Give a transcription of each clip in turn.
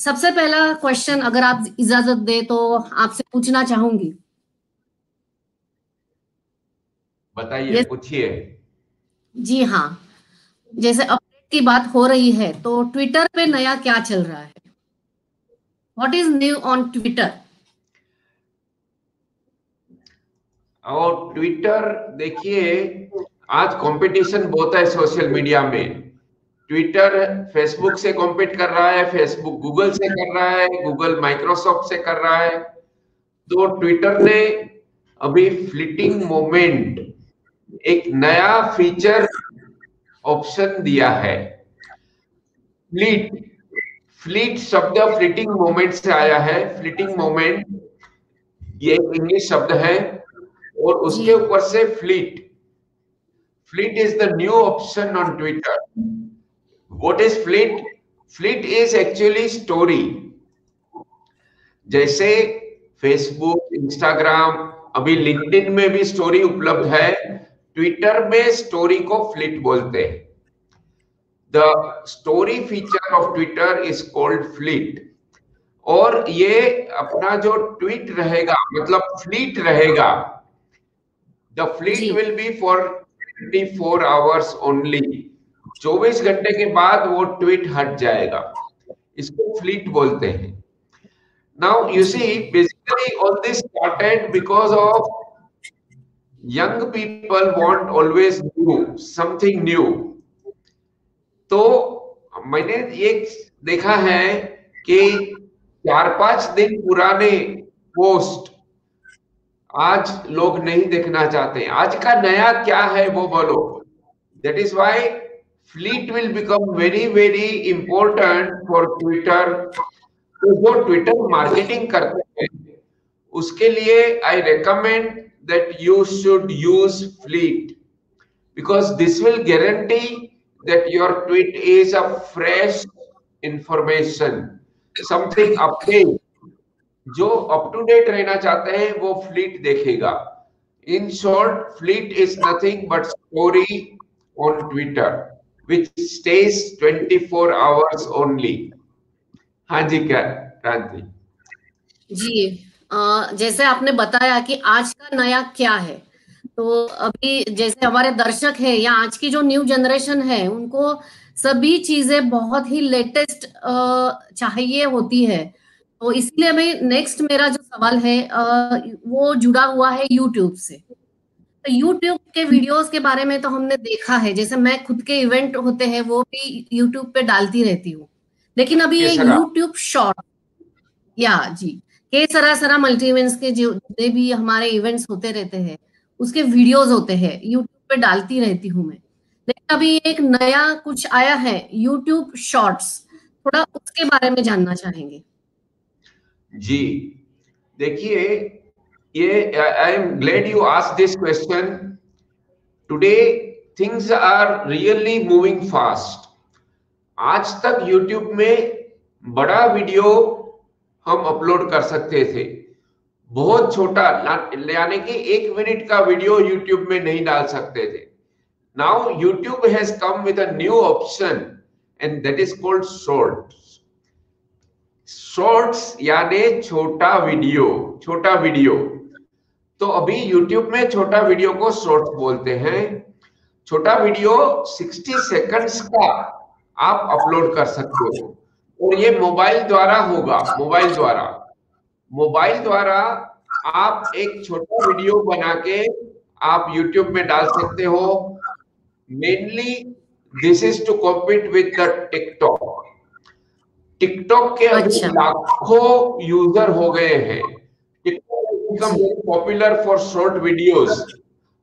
सबसे पहला क्वेश्चन अगर आप इजाज़त दे तो आपसे पूछना चाहूँगी। बताइए पूछिए। जी हाँ। जैसे अपडेट की बात हो रही है तो ट्विटर पे नया क्या चल रहा है? What is new on Twitter और ट्विटर देखिए आज कंपटीशन बहुत है सोशल मीडिया में। ट्विटर फेसबुक से कॉम्पीट कर रहा है फेसबुक गूगल से कर रहा है गूगल माइक्रोसॉफ्ट से कर रहा है। तो ट्विटर ने अभी फ्लिटिंग मोमेंट एक नया फीचर ऑप्शन दिया है। फ्लीट फ्लीट शब्द फ्लिटिंग मोमेंट से आया है। फ्लिटिंग मोमेंट ये इंग्लिश शब्द है और उसके ऊपर से fleet fleet is the new option on Twitter what is fleet? Fleet is actually story. जैसे फेसबुक इंस्टाग्राम अभी लिंक्डइन में भी स्टोरी उपलब्ध है। ट्विटर में स्टोरी को फ्लिट बोलते हैं। The story feature of Twitter is called fleet और ये अपना जो ट्वीट रहेगा मतलब फ्लीट रहेगा the fleet will be for 24 hours only 24 घंटे के बाद वो ट्वीट हट जाएगा। इसको फ्लीट बोलते हैं। Now you see basically all this started because of young people want always new something new तो मैंने ये देखा है कि चार पाँच दिन पुराने पोस्ट आज लोग नहीं देखना चाहते आज का नया क्या है वो बोलो। That is why fleet will become very very important for twitter तो जो ट्विटर मार्केटिंग करते हैं उसके लिए I recommend that you should use fleet because this will guarantee that your tweet is a fresh information something update जो up to date रहना चाहते हैं वो फ्लीट देखेगा in short fleet is nothing but story on Twitter which stays 24 hours only. हाँ जी क्या क्रांति जी? आ, जैसे आपने बताया कि आज का नया क्या है तो अभी जैसे हमारे दर्शक है या आज की जो न्यू जनरेशन है उनको सभी चीज़ें बहुत ही लेटेस्ट चाहिए होती है। तो इसलिए मैं नेक्स्ट मेरा जो सवाल है वो जुड़ा हुआ है यूट्यूब से। तो यूट्यूब के वीडियोस के बारे में तो हमने देखा है। जैसे मैं खुद के इवेंट होते हैं वो भी यूट्यूब पे डालती रहती हूँ। लेकिन अभी ये यूट्यूब शॉर्ट या जी। के सरा सरा मल्टी इवेंट्स के जो भी हमारे इवेंट्स होते रहते हैं उसके वीडियोस होते हैं। यूट्यूब पे डालती रहती हूँ मैं। लेकिन अभी एक नया कुछ आया है यूट्यूब शॉर्ट्स थोड़ा उसके बारे में जानना चाहेंगे। जी। देखिए Yeah, I am glad you asked this question. Today, things are really moving fast. आज तक YouTube में बड़ा वीडियो हम अपलोड कर सकते थे बहुत छोटा यानी कि एक मिनट का वीडियो YouTube में नहीं डाल सकते थे now YouTube has come with a new option and that is called shorts shorts यानी छोटा वीडियो छोटा वीडियो तो अभी YouTube में छोटा वीडियो को शॉर्ट्स बोलते हैं। छोटा वीडियो 60 सेकंड्स का आप अपलोड कर सकते हो। और ये मोबाइल द्वारा होगा मोबाइल द्वारा। मोबाइल द्वारा आप एक छोटा वीडियो बना के आप YouTube में डाल सकते हो। Mainly this is to compete with the TikTok TikTok के अच्छा। लाखों यूज़र हो गए हैं। become very popular for short videos.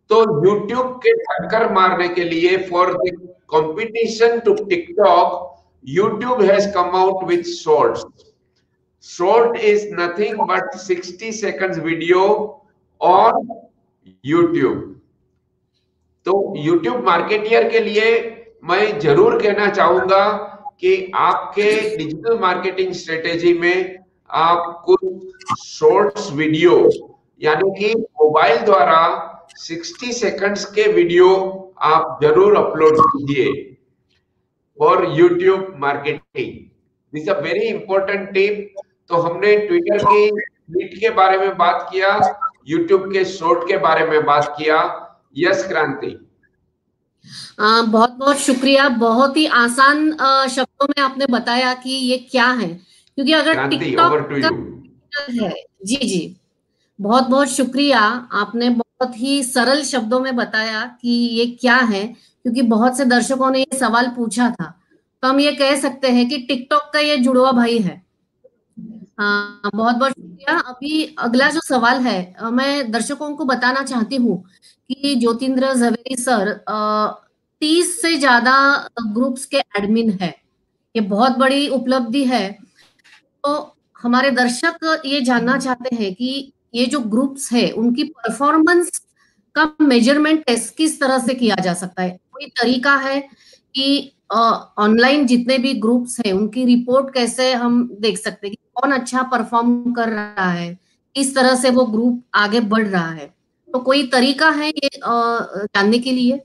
तो YouTube के टक्कर मारने के लिए for the competition to TikTok, YouTube has come out with shorts short is nothing but 60 seconds video on YouTube. तो YouTube मार्केटियर के लिए मैं ज़रूर कहना चाहूँगा कि आपके डिजिटल मार्केटिंग स्ट्रेटेजी में आप कुछ शॉर्ट्स वीडियो यानी कि मोबाइल द्वारा 60 सेकंड्स के वीडियो आप ज़रूर अपलोड कीजिए for YouTube marketing this a very important tip तो हमने ट्विटर की ट्वीट के बारे में बात किया यूट्यूब के शॉर्ट के बारे में बात किया. यस क्रांति बहुत बहुत शुक्रिया. बहुत ही आसान शब्दों में आपने बताया कि ये क्या है। क्योंकि अगर टिकटॉक है। जी जी। बहुत बहुत शुक्रिया। आपने बहुत ही सरल शब्दों में बताया कि ये क्या है क्योंकि बहुत से दर्शकों ने ये सवाल पूछा था। तो हम ये कह सकते हैं कि टिकटॉक का ये जुड़वा भाई है। हाँ बहुत बहुत शुक्रिया। अभी अगला जो सवाल है मैं दर्शकों को बताना चाहती हूँ कि ज्योतिन्द्र जवेरी सर तीस से ज़्यादा ग्रुप्स के एडमिन है। ये बहुत बड़ी उपलब्धि है। हमारे दर्शक ये जानना चाहते हैं कि ये जो ग्रुप्स है, उनकी परफॉर्मेंस का मेज़रमेंट टेस्ट किस तरह से किया जा सकता है? कोई तरीका है कि ऑनलाइन जितने भी ग्रुप्स हैं, उनकी रिपोर्ट कैसे हम देख सकते हैं कि कौन अच्छा परफॉर्म कर रहा है? किस तरह से वो ग्रुप आगे बढ़ रहा है? तो कोई तरीका है ये जानने के लिए?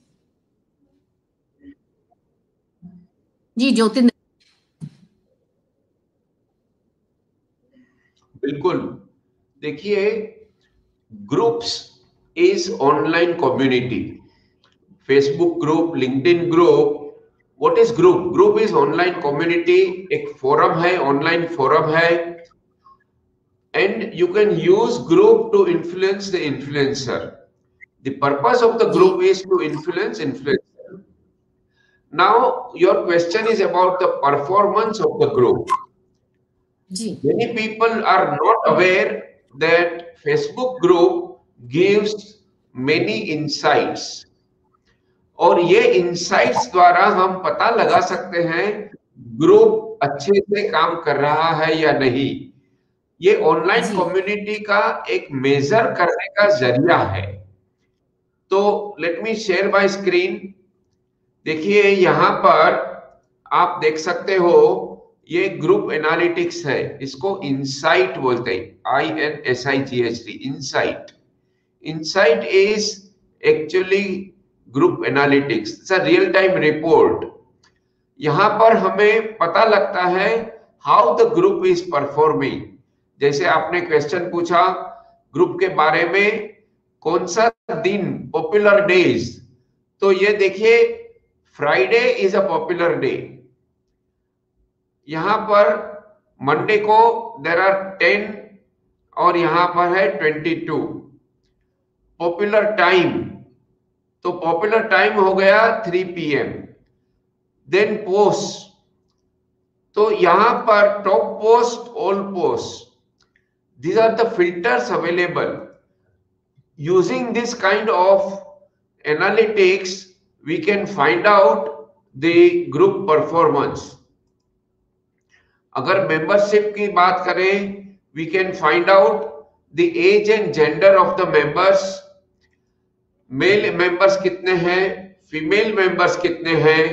जी ज्योतिन्द्र बिल्कुल। देखिए groups is online community Facebook group LinkedIn group what is group group is online community एक फोरम है ऑनलाइन फोरम है। And you can use group to influence the influencer the purpose of the group is to influence influencer now your question is about the performance of the group Many people are not aware that Facebook group gives many insights. और ये insights द्वारा हम पता लगा सकते हैं group अच्छे से काम कर रहा है या नहीं। ये ऑनलाइन कम्युनिटी का एक मेजर करने का ज़रिया है। तो let me share by screen देखिए यहाँ पर आप देख सकते हो ये ग्रुप एनालिटिक्स है, इसको इनसाइट बोलते हैं I N S I G H D insight insight is actually group analytics real time report यहाँ पर हमें पता लगता है how the group is performing जैसे आपने क्वेश्चन पूछा ग्रुप के बारे में, कौन सा दिन पॉपुलर डेज़ तो ये देखिए Friday is a popular day यहाँ पर मंडे को देर आर टेन और यहाँ पर है ट्वेंटी टू पॉपुलर टाइम तो पॉपुलर टाइम हो गया three P M then post तो यहाँ पर top post all post these are the filter available using this kind of analytics we can find out the group performance अगर membership की बात करें we can find out the age and gender of the members male members कितने हैं? Female members कितने हैं?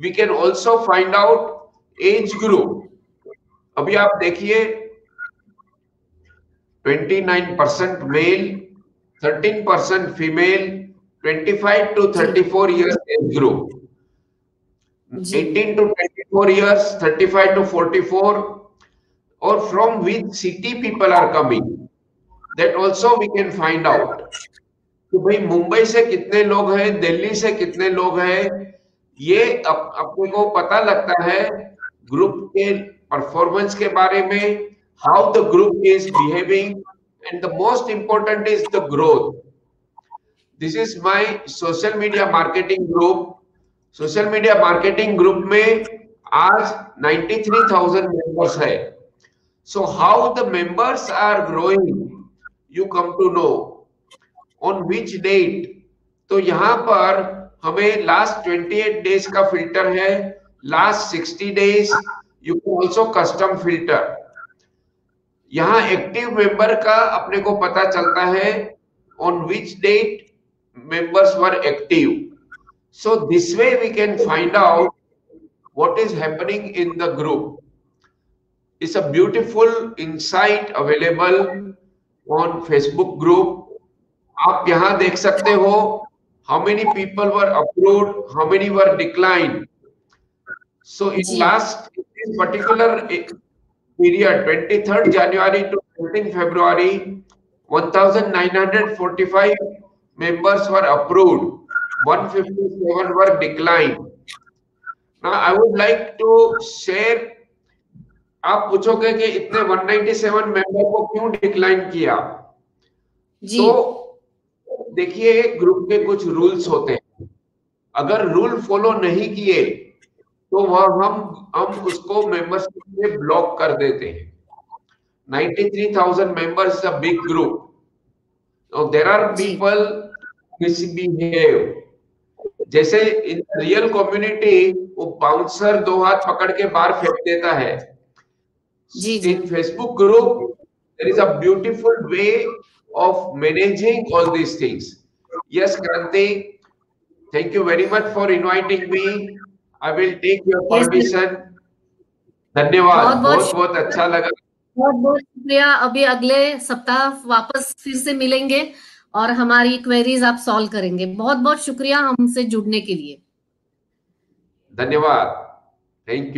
We can also find out age group अभी आप देखिए 29 percent male 13 percent female 25 to 34 years age group 18 to 24 years, 35 to 44, or from which city people are coming. That also we can find out. कि भाई मुंबई से कितने लोग हैं दिल्ली से कितने लोग हैं ये अप, अपने को पता लगता है ग्रुप के परफॉर्मेंस के बारे में how the group is behaving and the most important is the growth this is my social media marketing group social media marketing group में आज 93,000 मेंबर्स है। So how the members are growing you come to know on which date तो यहाँ पर हमें last 28 days का filter है। Last 60 days you can also custom filter यहाँ एक्टिव मेंबर का अपने को पता चलता है on which date members were active So this way we can find out what is happening in the group. It's a beautiful insight available on Facebook group. आप यहाँ देख सकते हो how many people were approved, how many were declined. So in last this particular period, 23rd January to 13 February, 1,945 members were approved, 157 were declined. Now, I would like to share आप पूछोगे कि इतने 197 member को क्यों decline किया जी. तो देखिए group के कुछ रूल्स होते हैं अगर रूल फॉलो नहीं किए तो वह हम हम उसको मेंबरशिप में ब्लॉक कर देते हैं 93,000 members is a big group. Now there are people misbehave. जैसे रियल कम्युनिटी वो बाउंसर दो हाथ पकड़ के बाहर फेंक देता है। जी in Facebook group there is a beautiful way of managing all these things yes Kranti thank you very much for inviting me I will take your permission धन्यवाद। बहुत बहुत अच्छा लगा। बहुत बहुत शुक्रिया। अभी अगले सप्ताह वापस फिर से मिलेंगे। और हमारी क्वेरीज आप सॉल्व करेंगे। बहुत बहुत शुक्रिया हमसे जुड़ने के लिए। धन्यवाद। Thank you